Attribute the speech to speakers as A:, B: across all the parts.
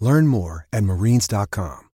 A: Learn more at marines.com.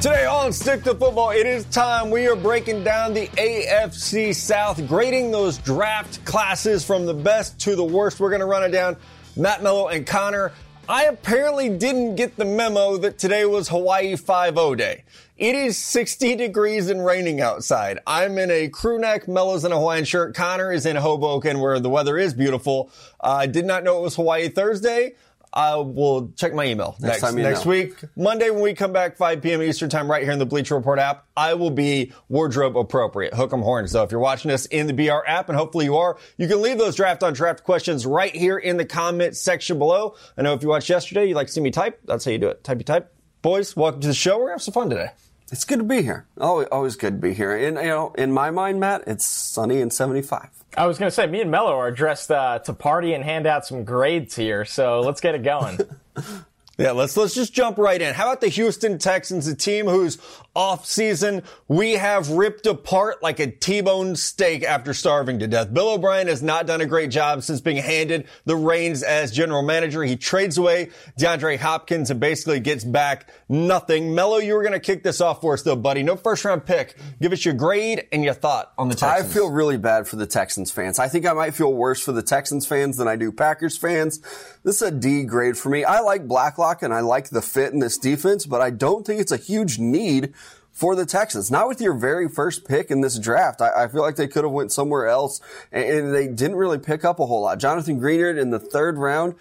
B: Today on Stick to Football, it is time we are breaking down the AFC South, grading those draft classes from the best to the worst. We're going to run it down. Matt Mello and Connor. I apparently didn't get the memo that today was Hawaii 5 0 day. It is 60 degrees and raining outside. I'm in a crew neck, Mello's in a Hawaiian shirt. Connor is in Hoboken where the weather is beautiful. Uh, I did not know it was Hawaii Thursday. I will check my email next, next, next week. Monday when we come back 5 p.m. Eastern time right here in the Bleacher Report app, I will be wardrobe appropriate. Hook 'em horns So If you're watching us in the BR app, and hopefully you are, you can leave those draft on draft questions right here in the comment section below. I know if you watched yesterday, you'd like to see me type. That's how you do it. Type you type. Boys, welcome to the show. We're gonna have some fun today.
C: It's good to be here. Always, always good to be here. And you know, in my mind, Matt, it's sunny and 75.
D: I was going to say, me and Mello are dressed uh, to party and hand out some grades here, so let's get it going.
B: Yeah, let's let's just jump right in. How about the Houston Texans, a team whose off season we have ripped apart like a T-bone steak after starving to death. Bill O'Brien has not done a great job since being handed the reins as general manager. He trades away DeAndre Hopkins and basically gets back nothing. Mello, you were going to kick this off for us though, buddy. No first round pick. Give us your grade and your thought on the Texans.
C: I feel really bad for the Texans fans. I think I might feel worse for the Texans fans than I do Packers fans. This is a D grade for me. I like Blacklock and I like the fit in this defense, but I don't think it's a huge need for the Texans. Not with your very first pick in this draft. I, I feel like they could have went somewhere else and, and, they didn't really pick up a whole lot. Jonathan Greenard in the third round.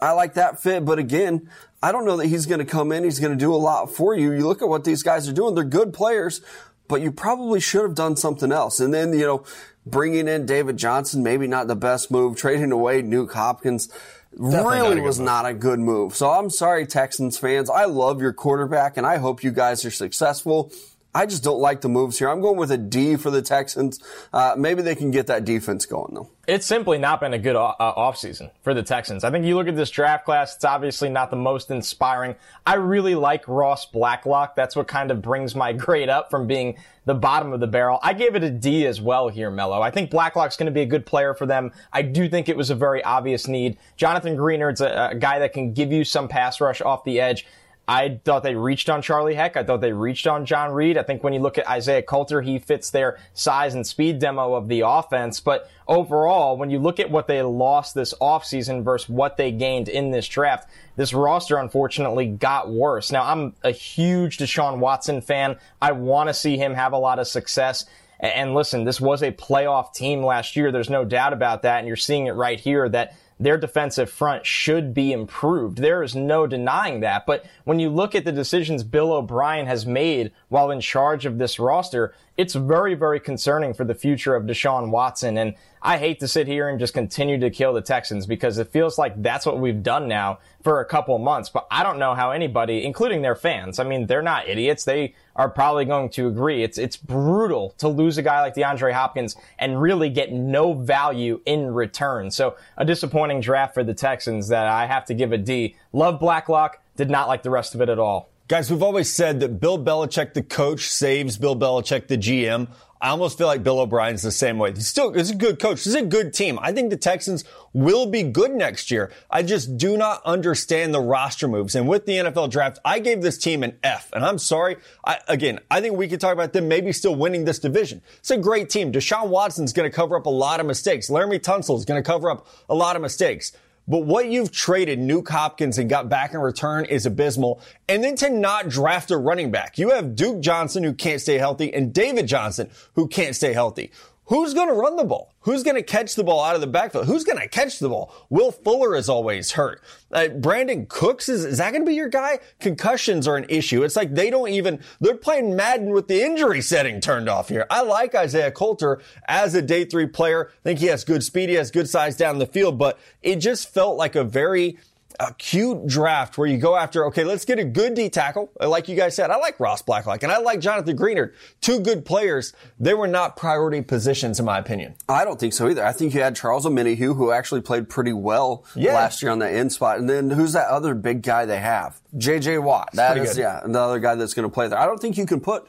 C: I like that fit, but again, I don't know that he's going to come in. He's going to do a lot for you. You look at what these guys are doing. They're good players, but you probably should have done something else. And then, you know, bringing in David Johnson, maybe not the best move. Trading away Nuke Hopkins Definitely really was move. not a good move. So I'm sorry, Texans fans. I love your quarterback and I hope you guys are successful. I just don't like the moves here. I'm going with a D for the Texans. Uh, maybe they can get that defense going though.
D: It's simply not been a good uh, offseason for the Texans. I think you look at this draft class, it's obviously not the most inspiring. I really like Ross Blacklock. That's what kind of brings my grade up from being the bottom of the barrel. I gave it a D as well here, Mello. I think Blacklock's going to be a good player for them. I do think it was a very obvious need. Jonathan Greenard's a, a guy that can give you some pass rush off the edge. I thought they reached on Charlie Heck. I thought they reached on John Reed. I think when you look at Isaiah Coulter, he fits their size and speed demo of the offense. But overall, when you look at what they lost this offseason versus what they gained in this draft, this roster unfortunately got worse. Now, I'm a huge Deshaun Watson fan. I want to see him have a lot of success. And listen, this was a playoff team last year. There's no doubt about that. And you're seeing it right here that their defensive front should be improved. There is no denying that. But when you look at the decisions Bill O'Brien has made while in charge of this roster, it's very, very concerning for the future of Deshaun Watson. And I hate to sit here and just continue to kill the Texans because it feels like that's what we've done now for a couple months. But I don't know how anybody, including their fans, I mean, they're not idiots. They are probably going to agree. It's, it's brutal to lose a guy like DeAndre Hopkins and really get no value in return. So a disappointing draft for the Texans that I have to give a D. Love Blacklock, did not like the rest of it at all.
B: Guys, we've always said that Bill Belichick, the coach, saves Bill Belichick, the GM. I almost feel like Bill O'Brien's the same way. He's still he's a good coach. He's a good team. I think the Texans will be good next year. I just do not understand the roster moves. And with the NFL draft, I gave this team an F. And I'm sorry. I, again, I think we could talk about them maybe still winning this division. It's a great team. Deshaun Watson's going to cover up a lot of mistakes. Laremy Tunsil is going to cover up a lot of mistakes. But what you've traded Nuk Hopkins and got back in return is abysmal. And then to not draft a running back. You have Duke Johnson who can't stay healthy and David Johnson who can't stay healthy. Who's going to run the ball? Who's going to catch the ball out of the backfield? Who's going to catch the ball? Will Fuller is always hurt. Uh, Brandin Cooks is, is that going to be your guy? Concussions are an issue. It's like they don't even, they're playing Madden with the injury setting turned off here. I like Isaiah Coulter as a day three player. I think he has good speed. He has good size down the field, but it just felt like a very, a cute draft where you go after, okay, let's get a good D tackle. Like you guys said, I like Ross Blacklock and I like Jonathan Greenard. Two good players. They were not priority positions in my opinion.
C: I don't think so either. I think you had Charles Omenihu who actually played pretty well yeah. last year on that end spot. And then who's that other big guy they have? JJ Watt. That is, good. yeah, the other guy that's going to play there. I don't think you can put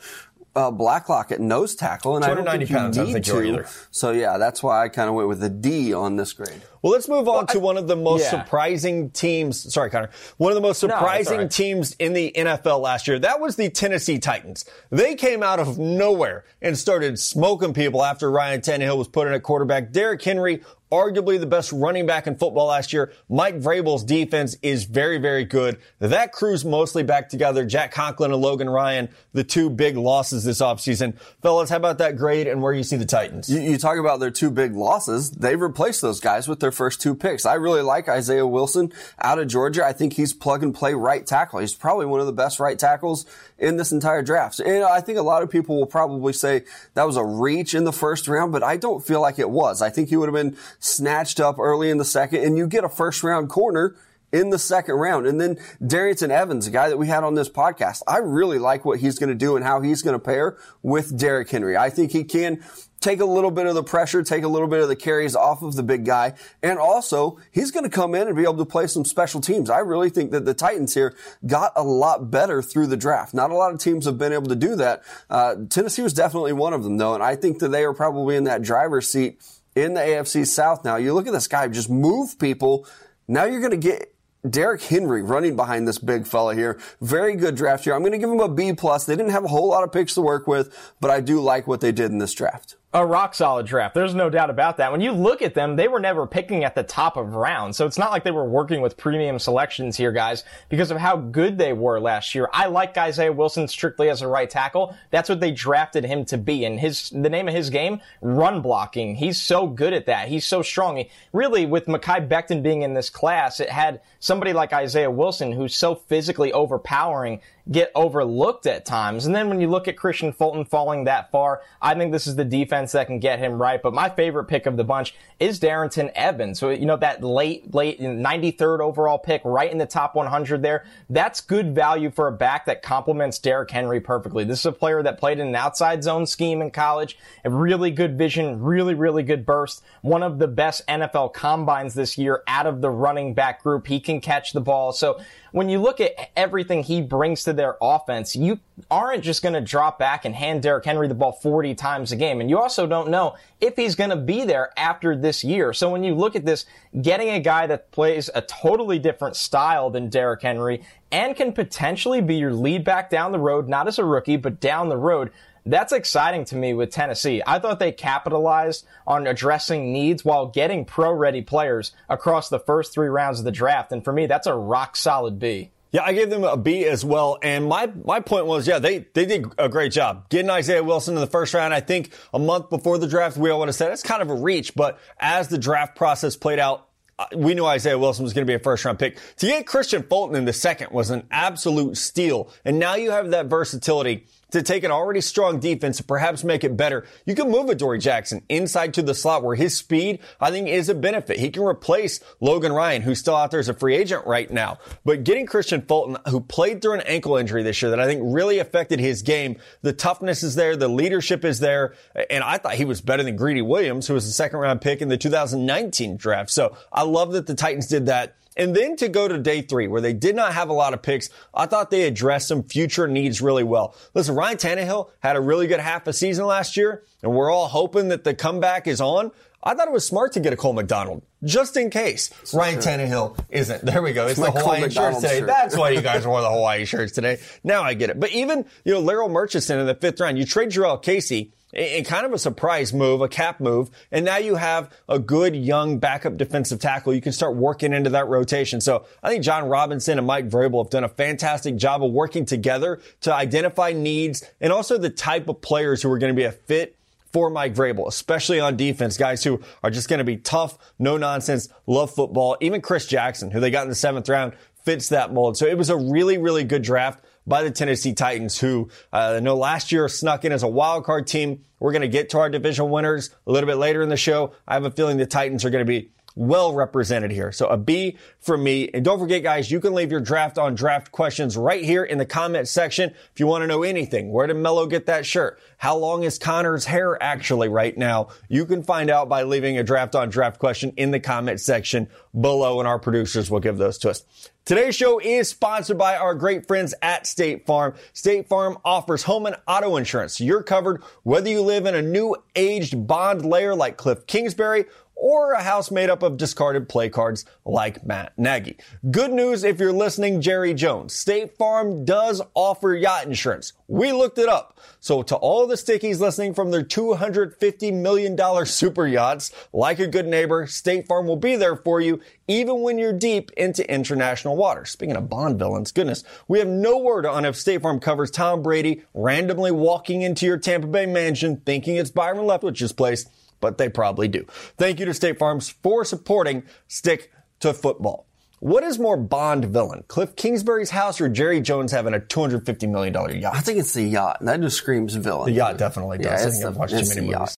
C: uh, Blacklock at nose tackle, and I don't think pounds, you need to. So yeah, that's why I kind of went with a D on this grade.
B: Well, let's move on well, to one of the most yeah. surprising teams. Sorry, Connor. One of the most surprising no, right. teams in the NFL last year. That was the Tennessee Titans. They came out of nowhere and started smoking people after Ryan Tannehill was put in at quarterback. Derrick Henry arguably the best running back in football last year. Mike Vrabel's defense is very, very good. That crew's mostly back together. Jack Conklin and Logan Ryan, the two big losses this offseason. Fellas, how about that grade and where you see the Titans?
C: You, you talk about their two big losses. They replaced those guys with their first two picks. I really like Isaiah Wilson out of Georgia. I think he's plug and play right tackle. He's probably one of the best right tackles in this entire draft. And I think a lot of people will probably say that was a reach in the first round, but I don't feel like it was. I think he would have been snatched up early in the second, and you get a first round corner in the second round. And then Darrynton Evans, a guy that we had on this podcast, I really like what he's going to do and how he's going to pair with Derrick Henry. I think he can take a little bit of the pressure, take a little bit of the carries off of the big guy. And also, he's going to come in and be able to play some special teams. I really think that the Titans here got a lot better through the draft. Not a lot of teams have been able to do that. Uh, Tennessee was definitely one of them though. And I think that they are probably in that driver's seat in the AFC South now. You look at this guy just move people. Now you're going to get Derrick Henry running behind this big fella here. Very good draft here. I'm going to give him a B plus. They didn't have a whole lot of picks to work with, but I do like what they did in this draft
D: a rock solid draft. There's no doubt about that. When you look at them, they were never picking at the top of rounds. So it's not like they were working with premium selections here, guys, because of how good they were last year. I like Isaiah Wilson strictly as a right tackle. That's what they drafted him to be. And his, the name of his game, run blocking. He's so good at that. He's so strong. He, really, with Mekhi Becton being in this class, it had somebody like Isaiah Wilson who's so physically overpowering get overlooked at times. And then when you look at Kristian Fulton falling that far, I think this is the defense that can get him right. But my favorite pick of the bunch is Darrynton Evans. So, you know, that late, late 93rd overall pick right in the top 100 there. That's good value for a back that complements Derrick Henry perfectly. This is a player that played in an outside zone scheme in college, a really good vision, really, really good burst. One of the best NFL combines this year out of the running back group. He can catch the ball. So when you look at everything he brings to their offense, you aren't just going to drop back and hand Derrick Henry the ball 40 times a game. And you also don't know if he's going to be there after this year. So when you look at this, getting a guy that plays a totally different style than Derrick Henry and can potentially be your lead back down the road, not as a rookie, but down the road, that's exciting to me with Tennessee. I thought they capitalized on addressing needs while getting pro ready players across the first three rounds of the draft. And for me, that's a rock solid B.
B: Yeah, I gave them a B as well. And my, my point was, yeah, they, they did a great job getting Isaiah Wilson in the first round. I think a month before the draft, we all would have said it's kind of a reach, but as the draft process played out, uh, we knew Isaiah Wilson was going to be a first round pick. To get Kristian Fulton in the second was an absolute steal. And now you have that versatility to take an already strong defense and perhaps make it better. You can move Adoree Jackson inside to the slot where his speed, I think, is a benefit. He can replace Logan Ryan, who's still out there as a free agent right now. But getting Kristian Fulton, who played through an ankle injury this year that I think really affected his game, the toughness is there, the leadership is there, and I thought he was better than Greedy Williams, who was the second round pick in the 2019 draft. So I love that the Titans did that And then to go to day three, where they did not have a lot of picks, I thought they addressed some future needs really well. Listen, Ryan Tannehill had a really good half a season last year, and we're all hoping that the comeback is on. I thought it was smart to get a Cole McDonald, just in case That's Ryan true. Tannehill isn't. There we go. It's, it's the Hawaii shirts today. Shirt. That's why you guys wore the Hawaii shirts today. Now I get it. But even, you know, Larry Murchison in the fifth round, you trade Jurrell Casey in kind of a surprise move, a cap move, and now you have a good young backup defensive tackle. You can start working into that rotation. So I think Jon Robinson and Mike Vrabel have done a fantastic job of working together to identify needs and also the type of players who are going to be a fit for Mike Vrabel, especially on defense, guys who are just going to be tough, no nonsense, love football. Even Chris Jackson, who they got in the seventh round, fits that mold. So it was a really, really good draft by the Tennessee Titans, who uh, I know last year snuck in as a wild card team. We're going to get to our division winners a little bit later in the show. I have a feeling the Titans are going to be well represented here. So a B for me. And don't forget, guys, you can leave your draft on draft questions right here in the comment section. If you want to know anything, where did Mello get that shirt? How long is Connor's hair actually right now? You can find out by leaving a draft on draft question in the comment section below and our producers will give those to us. Today's show is sponsored by our great friends at State Farm. State Farm offers home and auto insurance. You're covered whether you live in a new aged bond layer like Cliff Kingsbury or a house made up of discarded play cards like Matt Nagy. Good news if you're listening, Jerry Jones. State Farm does offer yacht insurance. We looked it up. So to all the stickies listening from their $250 million super yachts, like a good neighbor, State Farm will be there for you even when you're deep into international waters. Speaking of Bond villains, goodness, we have no word on if State Farm covers Tom Brady randomly walking into your Tampa Bay mansion thinking it's Byron Leftwich's place but they probably do. Thank you to State Farms for supporting Stick to Football. What is more Bond villain, Cliff Kingsbury's house or Jerry Jones having a $250 million yacht?
C: I think it's the yacht. That just screams villain.
B: The yacht definitely does. Yeah, I think I've watched too many movies. Yacht.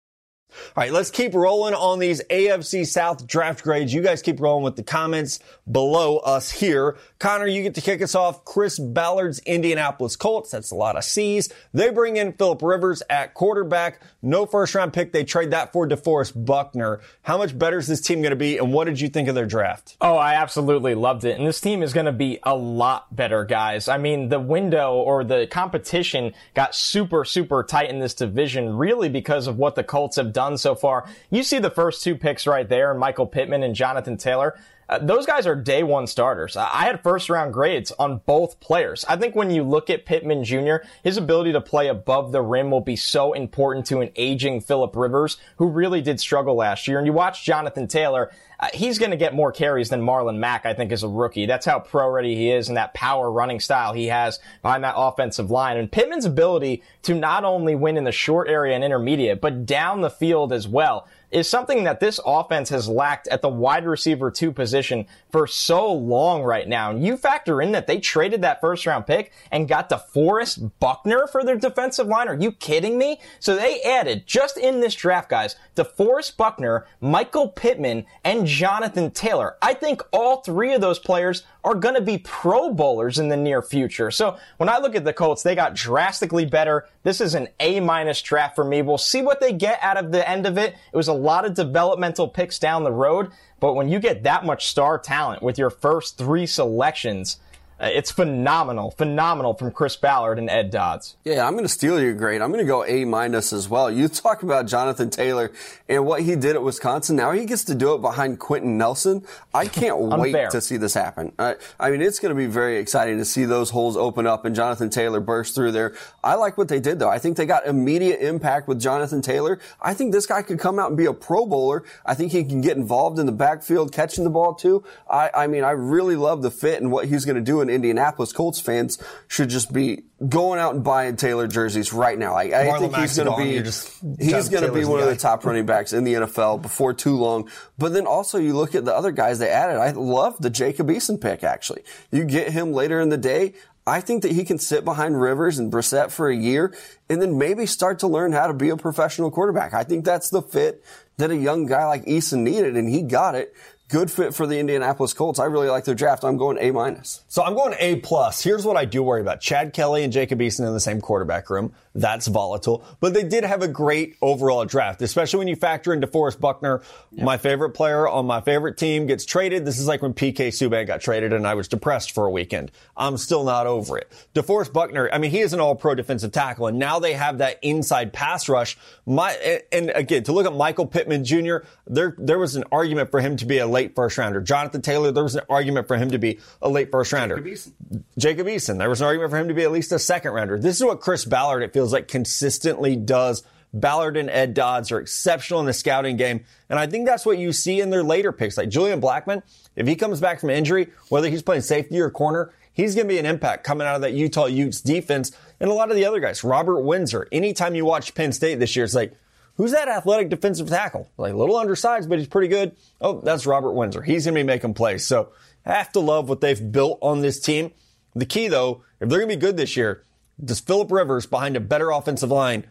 B: All right, let's keep rolling on these AFC South draft grades. You guys keep rolling with the comments below us here. Connor, you get to kick us off. Chris Ballard's Indianapolis Colts. That's a lot of C's. They bring in Philip Rivers at quarterback. No first round pick. They trade that for DeForest Buckner. How much better is this team going to be, and what did you think of their draft?
D: Oh, I absolutely loved it. And this team is going to be a lot better, guys. I mean, the window or the competition got super, super tight in this division, really because of what the Colts have done done so far. You see the first two picks right there, Michael Pittman and Jonathan Taylor. Uh, those guys are day one starters. I had first round grades on both players. I think when you look at Pittman Jr., his ability to play above the rim will be so important to an aging Philip Rivers, who really did struggle last year. And you watch Jonathan Taylor, uh, he's going to get more carries than Marlon Mack, I think, as a rookie. That's how pro ready he is and that power running style he has behind that offensive line. And Pittman's ability to not only win in the short area and intermediate, but down the field as well is something that this offense has lacked at the wide receiver two position for so long right now. And you factor in that they traded that first round pick and got DeForest Buckner for their defensive line. Are you kidding me? So they added just in this draft, guys, DeForest Buckner, Michael Pittman, and Jonathan Taylor. I think all three of those players are going to be pro bowlers in the near future. So when I look at the Colts, they got drastically better. This is an A minus draft for me. We'll see what they get out of the end of it. It was a lot of developmental picks down the road, but when you get that much star talent with your first three selections, Uh, it's phenomenal, phenomenal from Chris Ballard and Ed Dodds.
C: Yeah, I'm going to steal your grade. I'm going to go A minus as well. You talk about Jonathan Taylor and what he did at Wisconsin. Now he gets to do it behind Quenton Nelson. I can't wait to see this happen. I, I mean, it's going to be very exciting to see those holes open up and Jonathan Taylor burst through there. I like what they did though. I think they got immediate impact with Jonathan Taylor. I think this guy could come out and be a pro bowler. I think he can get involved in the backfield catching the ball too. I, I mean, I really love the fit and what he's going to do in Indianapolis Colts fans should just be going out and buying Taylor jerseys right now. I, I think he's going to be he's going to be one of the top running backs in the NFL before too long. But then also you look at the other guys they added. I love the Jacob Eason pick actually. You get him later in the day. I think that he can sit behind Rivers and Brissett for a year and then maybe start to learn how to be a professional quarterback. I think that's the fit that a young guy like Eason needed and he got it good fit for the Indianapolis Colts. I really like their draft. I'm going A minus.
B: So I'm going A plus. Here's what I do worry about: Chad Kelly and Jacob Eason in the same quarterback room. That's volatile. But they did have a great overall draft, especially when you factor in DeForest Buckner, yep. my favorite player on my favorite team, gets traded. This is like when PK Subban got traded, and I was depressed for a weekend. I'm still not over it. DeForest Buckner, I mean, he is an All-Pro defensive tackle, and now they have that inside pass rush. My and again, to look at Michael Pittman Jr., there there was an argument for him to be a late first rounder. Jonathan Taylor, there was an argument for him to be a late first rounder. Jacob Eason. Jacob Eason, there was an argument for him to be at least a second rounder. This is what Chris Ballard, it feels like, consistently does. Ballard and Ed Dodds are exceptional in the scouting game. And I think that's what you see in their later picks. Like Julian Blackmon, if he comes back from injury, whether he's playing safety or corner, he's going to be an impact coming out of that Utah Utes defense. And a lot of the other guys, Robert Windsor, anytime you watch Penn State this year, it's like, Who's that athletic defensive tackle? Like a little undersized, but he's pretty good. Oh, that's Robert Windsor. He's going to be making plays. So I have to love what they've built on this team. The key though, if they're going to be good this year, does Philip Rivers behind a better offensive line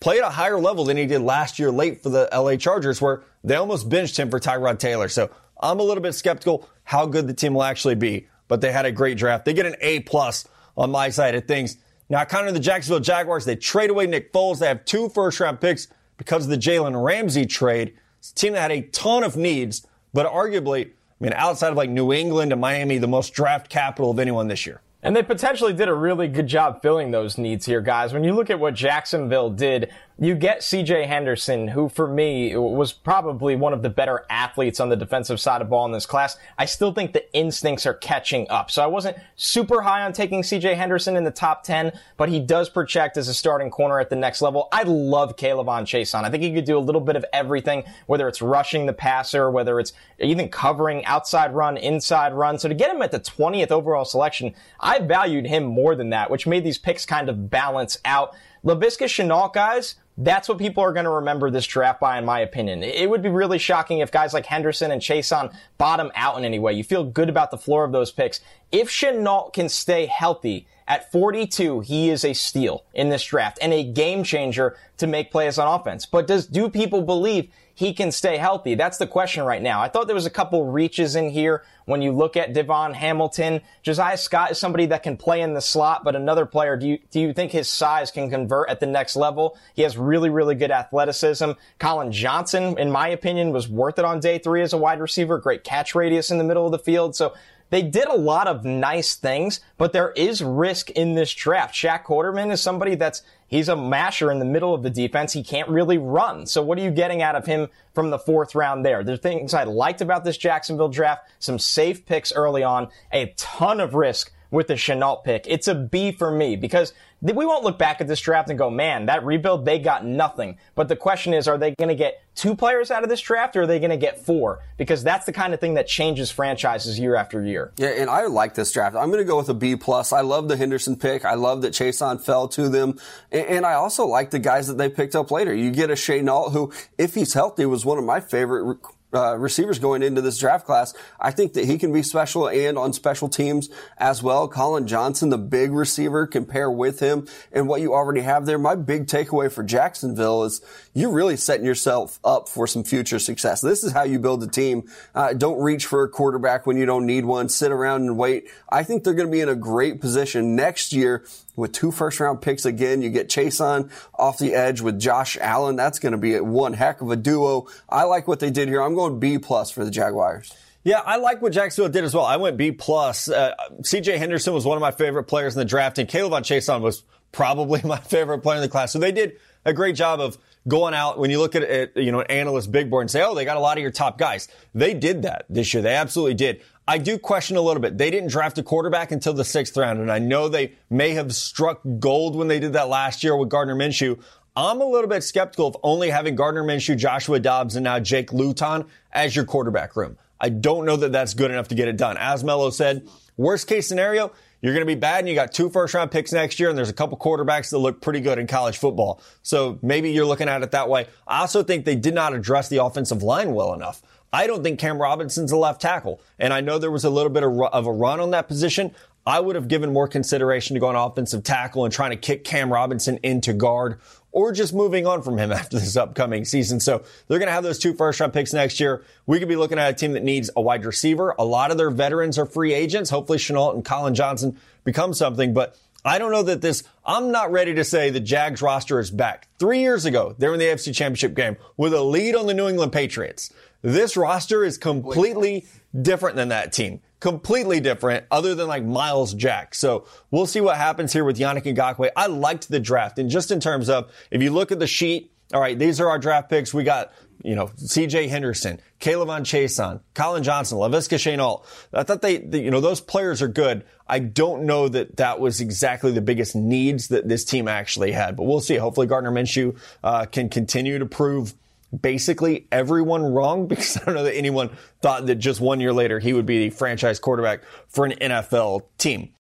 B: play at a higher level than he did last year late for the LA Chargers where they almost benched him for Tyrod Taylor. So I'm a little bit skeptical how good the team will actually be, but they had a great draft. They get an A plus on my side of things. Now, kind of the Jacksonville Jaguars, they trade away Nick Foles. They have two first round picks because of the Jalen Ramsey trade. It's a team that had a ton of needs, but arguably, I mean, outside of like New England and Miami, the most draft capital of anyone this year.
D: And they potentially did a really good job filling those needs here, guys. When you look at what Jacksonville did you get CJ Henderson, who for me was probably one of the better athletes on the defensive side of ball in this class. I still think the instincts are catching up. So I wasn't super high on taking CJ Henderson in the top 10, but he does project as a starting corner at the next level. I love K'Lavon Chaisson. I think he could do a little bit of everything, whether it's rushing the passer, whether it's even covering outside run, inside run. So to get him at the 20th overall selection, I valued him more than that, which made these picks kind of balance out. Laviska Shenault, guys, that's what people are going to remember this draft by, in my opinion. It would be really shocking if guys like Henderson and Chaisson bottom out in any way. You feel good about the floor of those picks. If Shenault can stay healthy at 42, he is a steal in this draft and a game changer to make plays on offense. But does, do people believe he can stay healthy? That's the question right now. I thought there was a couple reaches in here when you look at DaVon Hamilton. Josiah Scott is somebody that can play in the slot, but another player, do you, do you think his size can convert at the next level? He has really, really good athleticism. Collin Johnson, in my opinion, was worth it on day three as a wide receiver. Great catch radius in the middle of the field. So they did a lot of nice things, but there is risk in this draft. Shaq Quarterman is somebody that's, he's a masher in the middle of the defense. He can't really run. So what are you getting out of him from the fourth round there? There's things I liked about this Jacksonville draft. Some safe picks early on, a ton of risk with the Shenault pick. It's a B for me because we won't look back at this draft and go, man, that rebuild, they got nothing. But the question is, are they going to get two players out of this draft or are they going to get four? Because that's the kind of thing that changes franchises year after year.
C: Yeah, and I like this draft. I'm going to go with a B plus. I love the Henderson pick. I love that Chaisson fell to them. And, I also like the guys that they picked up later. You get a Shenault who, if he's healthy, was one of my favorite uh, receivers going into this draft class. I think that he can be special and on special teams as well. Collin Johnson, the big receiver, compare with him and what you already have there. My big takeaway for Jacksonville is you're really setting yourself up for some future success. This is how you build a team. Uh, don't reach for a quarterback when you don't need one. Sit around and wait. I think they're going to be in a great position next year with two first round picks again. You get Chaisson off the edge with Josh Allen. That's going to be one heck of a duo. I like what they did here. I'm going B plus for the Jaguars.
B: Yeah, I like what Jacksonville did as well. I went B plus. Uh, C.J. Henderson was one of my favorite players in the draft, and K'Lavon Chaisson was probably my favorite player in the class. So they did a great job of going out when you look at it, you know, an analyst big board and say, oh, they got a lot of your top guys. They did that this year. They absolutely did. I do question a little bit. They didn't draft a quarterback until the sixth round, and I know they may have struck gold when they did that last year with Gardner Minshew. I'm a little bit skeptical of only having Gardner Minshew, Joshua Dobbs, and now Jake Luton as your quarterback room. I don't know that that's good enough to get it done. As Mello said, worst case scenario, you're going to be bad and you got two first round picks next year and there's a couple quarterbacks that look pretty good in college football. So maybe you're looking at it that way. I also think they did not address the offensive line well enough. I don't think Cam Robinson's a left tackle. And I know there was a little bit of, a run on that position. I would have given more consideration to going offensive tackle and trying to kick Cam Robinson into guard or just moving on from him after this upcoming season. So they're going to have those two first round picks next year. We could be looking at a team that needs a wide receiver. A lot of their veterans are free agents. Hopefully Shenault and Collin Johnson become something, but I don't know that this, I'm not ready to say the Jags roster is back. Three years ago, they were in the AFC championship game with a lead on the New England Patriots. This roster is completely different than that team. Completely different, other than like Myles Jack. So we'll see what happens here with Yannick Ngakoue. I liked the draft. And just in terms of, if you look at the sheet, all right, these are our draft picks. We got, you know, CJ Henderson, K'Lavon Chaisson, Collin Johnson, Laviska Shenault. I thought they, they, you know, those players are good. I don't know that that was exactly the biggest needs that this team actually had, but we'll see. Hopefully Gardner Minshew, uh, can continue to prove basically everyone wrong because I don't know that anyone thought that just one year later he would be the franchise quarterback for an NFL team.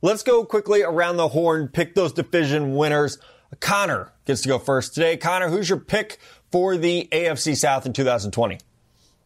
B: Let's go quickly around the horn, pick those division winners. Connor gets to go first today. Connor, who's your pick for the AFC South in 2020?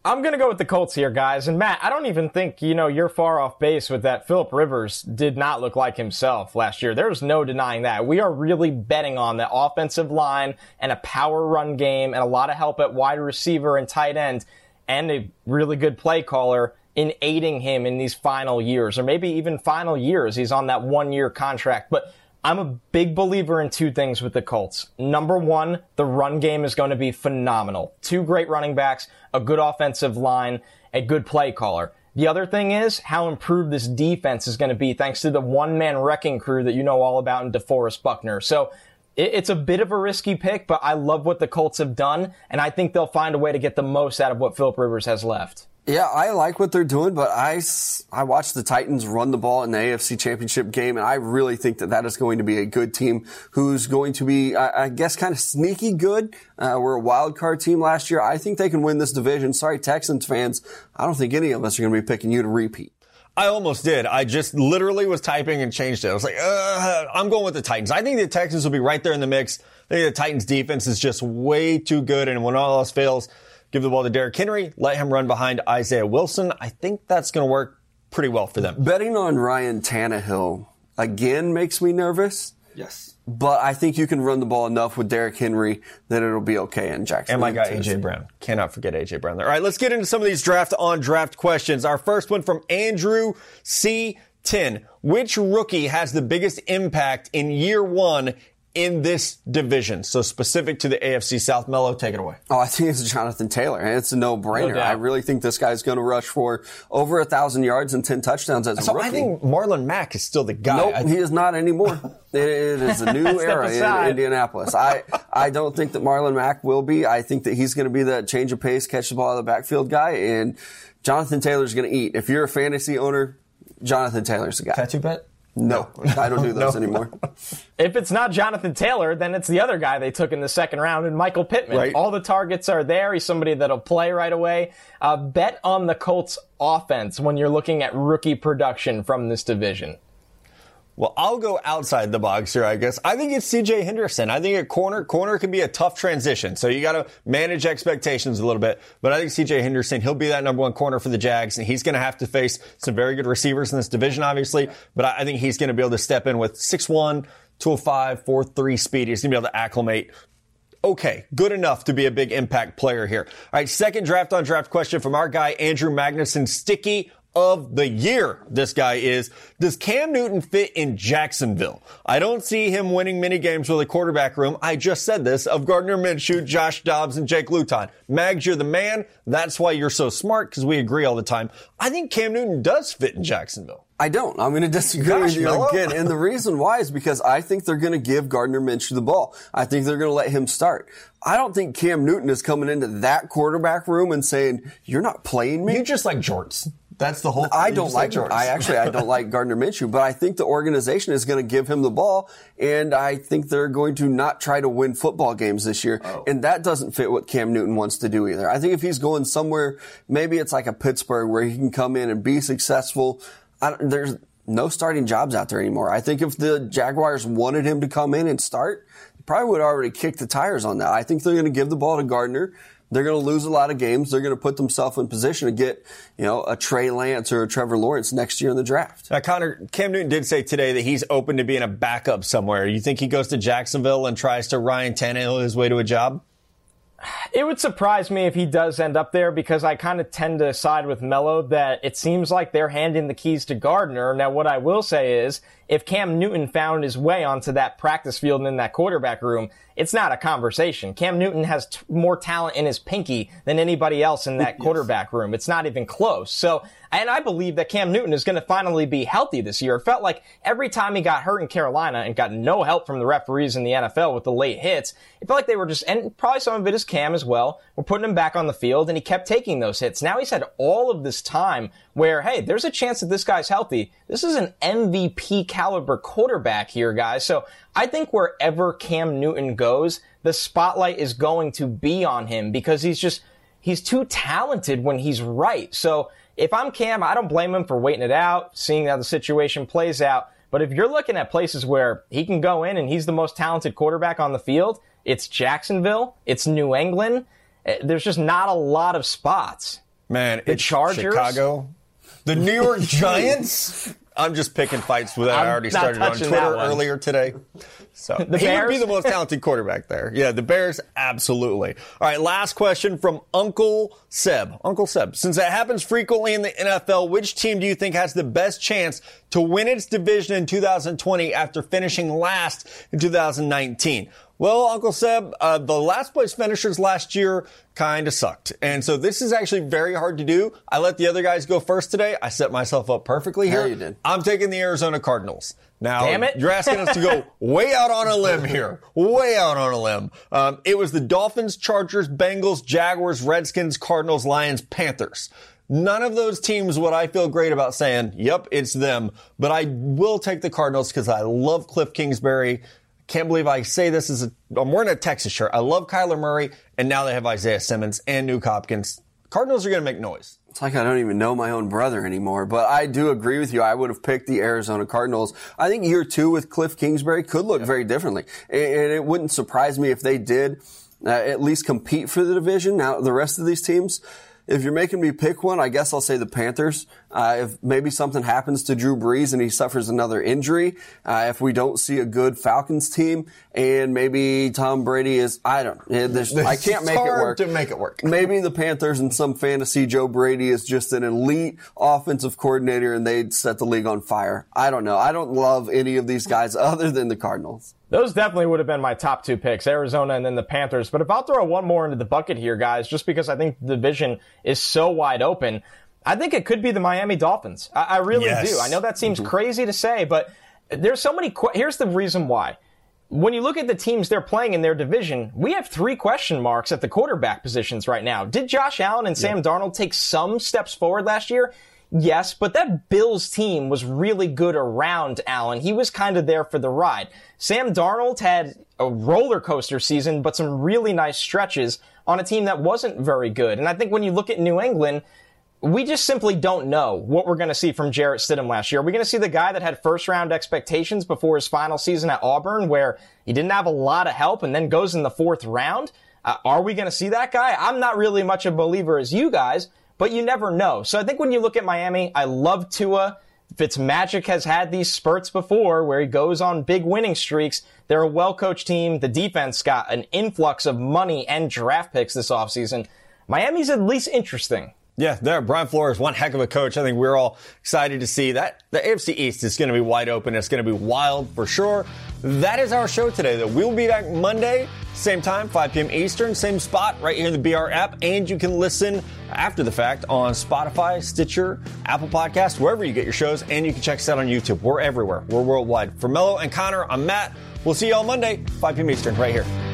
D: I'm going to go with the Colts here, guys. And Matt, I don't even think, you know, you're far off base with that. Philip Rivers did not look like himself last year. There's no denying that. We are really betting on the offensive line and a power run game and a lot of help at wide receiver and tight end and a really good play caller in aiding him in these final years or maybe even final years. He's on that one year contract. But I'm a big believer in two things with the Colts. Number one, the run game is going to be phenomenal. Two great running backs, a good offensive line, a good play caller. The other thing is how improved this defense is going to be thanks to the one man wrecking crew that you know all about in DeForest Buckner. So it's a bit of a risky pick, but I love what the Colts have done, and I think they'll find a way to get the most out of what Philip Rivers has left.
C: Yeah, I like what they're doing, but I, I watched the Titans run the ball in the AFC Championship game, and I really think that that is going to be a good team who's going to be, I, I guess, kind of sneaky good. Uh, we're a wild card team last year. I think they can win this division. Sorry, Texans fans. I don't think any of us are going to be picking you to repeat.
B: I almost did. I just literally was typing and changed it. I was like, uh, I'm going with the Titans. I think the Texans will be right there in the mix. I think the Titans defense is just way too good, and when all else fails, give the ball to Derrick Henry, let him run behind Isaiah Wilson. I think that's going to work pretty well for them.
C: Betting on Ryan Tannehill again makes me nervous.
B: Yes.
C: But I think you can run the ball enough with Derrick Henry that it'll be okay in Jacksonville.
B: And my guy AJ Brown. Cannot forget AJ Brown there. All right, let's get into some of these draft on draft questions. Our first one from Andrew C. 10. Which rookie has the biggest impact in year one in this division. So specific to the AFC South, Mello, take it away.
C: Oh, I think it's Jonathan Taylor. And it's a no-brainer. No I really think this guy's going to rush for over a thousand yards and ten touchdowns as
B: so
C: a rookie.
B: I think Marlon Mack is still the guy.
C: Nope,
B: th-
C: he is not anymore. it is a new era in Indianapolis. I I don't think that Marlon Mack will be. I think that he's going to be that change of pace, catch the ball out of the backfield guy, and Jonathan Taylor's going to eat. If you're a fantasy owner, Jonathan Taylor's the guy.
B: Tattoo bet.
C: No, I don't do those no. anymore.
D: If it's not Jonathan Taylor, then it's the other guy they took in the second round, and Michael Pittman. Right. All the targets are there. He's somebody that'll play right away. Uh, bet on the Colts offense when you're looking at rookie production from this division.
B: Well, I'll go outside the box here, I guess. I think it's CJ Henderson. I think a corner, corner can be a tough transition. So you got to manage expectations a little bit. But I think CJ Henderson, he'll be that number one corner for the Jags, and he's going to have to face some very good receivers in this division, obviously. But I think he's going to be able to step in with 6'1, 205, 4'3 speed. He's going to be able to acclimate okay, good enough to be a big impact player here. All right, second draft on draft question from our guy, Andrew Magnuson. Sticky of the year. This guy is. Does Cam Newton fit in Jacksonville? I don't see him winning many games with a quarterback room. I just said this of Gardner Minshew, Josh Dobbs, and Jake Luton. Mags, you're the man. That's why you're so smart because we agree all the time. I think Cam Newton does fit in Jacksonville.
C: I don't. I'm going to disagree Gosh, with you Mello. again. And the reason why is because I think they're going to give Gardner Minshew the ball. I think they're going to let him start. I don't think Cam Newton is coming into that quarterback room and saying, you're not playing me.
B: You just like jorts. That's the whole.
C: I don't like. I actually I don't like Gardner Minshew, but I think the organization is going to give him the ball, and I think they're going to not try to win football games this year, oh. and that doesn't fit what Cam Newton wants to do either. I think if he's going somewhere, maybe it's like a Pittsburgh where he can come in and be successful. there's no starting jobs out there anymore. I think if the Jaguars wanted him to come in and start, probably would already kick the tires on that. I think they're going to give the ball to Gardner they're going to lose a lot of games. They're going to put themselves in position to get, you know, a Trey Lance or a Trevor Lawrence next year in the draft.
B: Now, Connor, Cam Newton did say today that he's open to being a backup somewhere. You think he goes to Jacksonville and tries to Ryan Tannehill his way to a job?
D: It would surprise me if he does end up there because I kind of tend to side with Mello that it seems like they're handing the keys to Gardner. Now, what I will say is if Cam Newton found his way onto that practice field and in that quarterback room, it's not a conversation. Cam Newton has t- more talent in his pinky than anybody else in that yes. quarterback room. It's not even close. So, and I believe that Cam Newton is going to finally be healthy this year. It felt like every time he got hurt in Carolina and got no help from the referees in the NFL with the late hits, it felt like they were just, and probably some of it is Cam as well, we're putting him back on the field and he kept taking those hits. Now he's had all of this time where, hey, there's a chance that this guy's healthy. This is an MVP caliber quarterback here, guys. So I think wherever Cam Newton goes, the spotlight is going to be on him because he's just, he's too talented when he's right. So if I'm Cam, I don't blame him for waiting it out, seeing how the situation plays out. But if you're looking at places where he can go in and he's the most talented quarterback on the field, it's Jacksonville, it's New England. Eh, there's just not a lot of spots.
B: Man, the it's Chargers, Chicago, the New York Giants. I'm just picking fights with that I already started on Twitter earlier today. So the he Bears? would be the most talented quarterback there. Yeah, the Bears, absolutely. All right, last question from Uncle Seb. Uncle Seb, since that happens frequently in the NFL, which team do you think has the best chance to win its division in 2020 after finishing last in 2019? Well, Uncle Seb, uh, the last place finishers last year kind of sucked. And so this is actually very hard to do. I let the other guys go first today. I set myself up perfectly here.
C: Yeah, you did.
B: I'm taking the Arizona Cardinals. Now,
D: Damn it.
B: you're asking us to go way out on a limb here. Way out on a limb. Um, it was the Dolphins, Chargers, Bengals, Jaguars, Redskins, Cardinals, Lions, Panthers. None of those teams would I feel great about saying, yep, it's them. But I will take the Cardinals because I love Cliff Kingsbury. Can't believe I say this is a, I'm wearing a Texas shirt. I love Kyler Murray, and now they have Isaiah Simmons and Nuk Hopkins. Cardinals are going to make noise.
C: It's like I don't even know my own brother anymore, but I do agree with you. I would have picked the Arizona Cardinals. I think year two with Cliff Kingsbury could look very differently. And it wouldn't surprise me if they did uh, at least compete for the division. Now, the rest of these teams, if you're making me pick one, I guess I'll say the Panthers. Uh, if maybe something happens to Drew Brees and he suffers another injury, uh, if we don't see a good Falcons team, and maybe Tom Brady is, I don't, I can't make it work.
B: To make it work,
C: maybe the Panthers in some fantasy, Joe Brady is just an elite offensive coordinator, and they'd set the league on fire. I don't know. I don't love any of these guys other than the Cardinals.
D: Those definitely would have been my top two picks, Arizona and then the Panthers. But if I'll throw one more into the bucket here, guys, just because I think the division is so wide open, I think it could be the Miami Dolphins. I, I really yes. do. I know that seems mm-hmm. crazy to say, but there's so many. Qu- Here's the reason why. When you look at the teams they're playing in their division, we have three question marks at the quarterback positions right now. Did Josh Allen and Sam Darnold take some steps forward last year? Yes, but that Bills team was really good around Allen. He was kind of there for the ride. Sam Darnold had a roller coaster season, but some really nice stretches on a team that wasn't very good. And I think when you look at New England, we just simply don't know what we're going to see from Jarrett Stidham last year. Are we going to see the guy that had first round expectations before his final season at Auburn where he didn't have a lot of help and then goes in the fourth round? Uh, are we going to see that guy? I'm not really much a believer as you guys, but you never know. So I think when you look at Miami, I love Tua. Fitzmagic has had these spurts before where he goes on big winning streaks. They're a well coached team. The defense got an influx of money and draft picks this offseason. Miami's at least interesting.
B: Yeah, there. Brian Flores, one heck of a coach. I think we're all excited to see that. The AFC East is going to be wide open. It's going to be wild for sure. That is our show today, though. We will be back Monday, same time, 5 p.m. Eastern, same spot right here in the BR app. And you can listen after the fact on Spotify, Stitcher, Apple Podcast, wherever you get your shows. And you can check us out on YouTube. We're everywhere. We're worldwide. For Mello and Connor, I'm Matt. We'll see you all Monday, 5 p.m. Eastern, right here.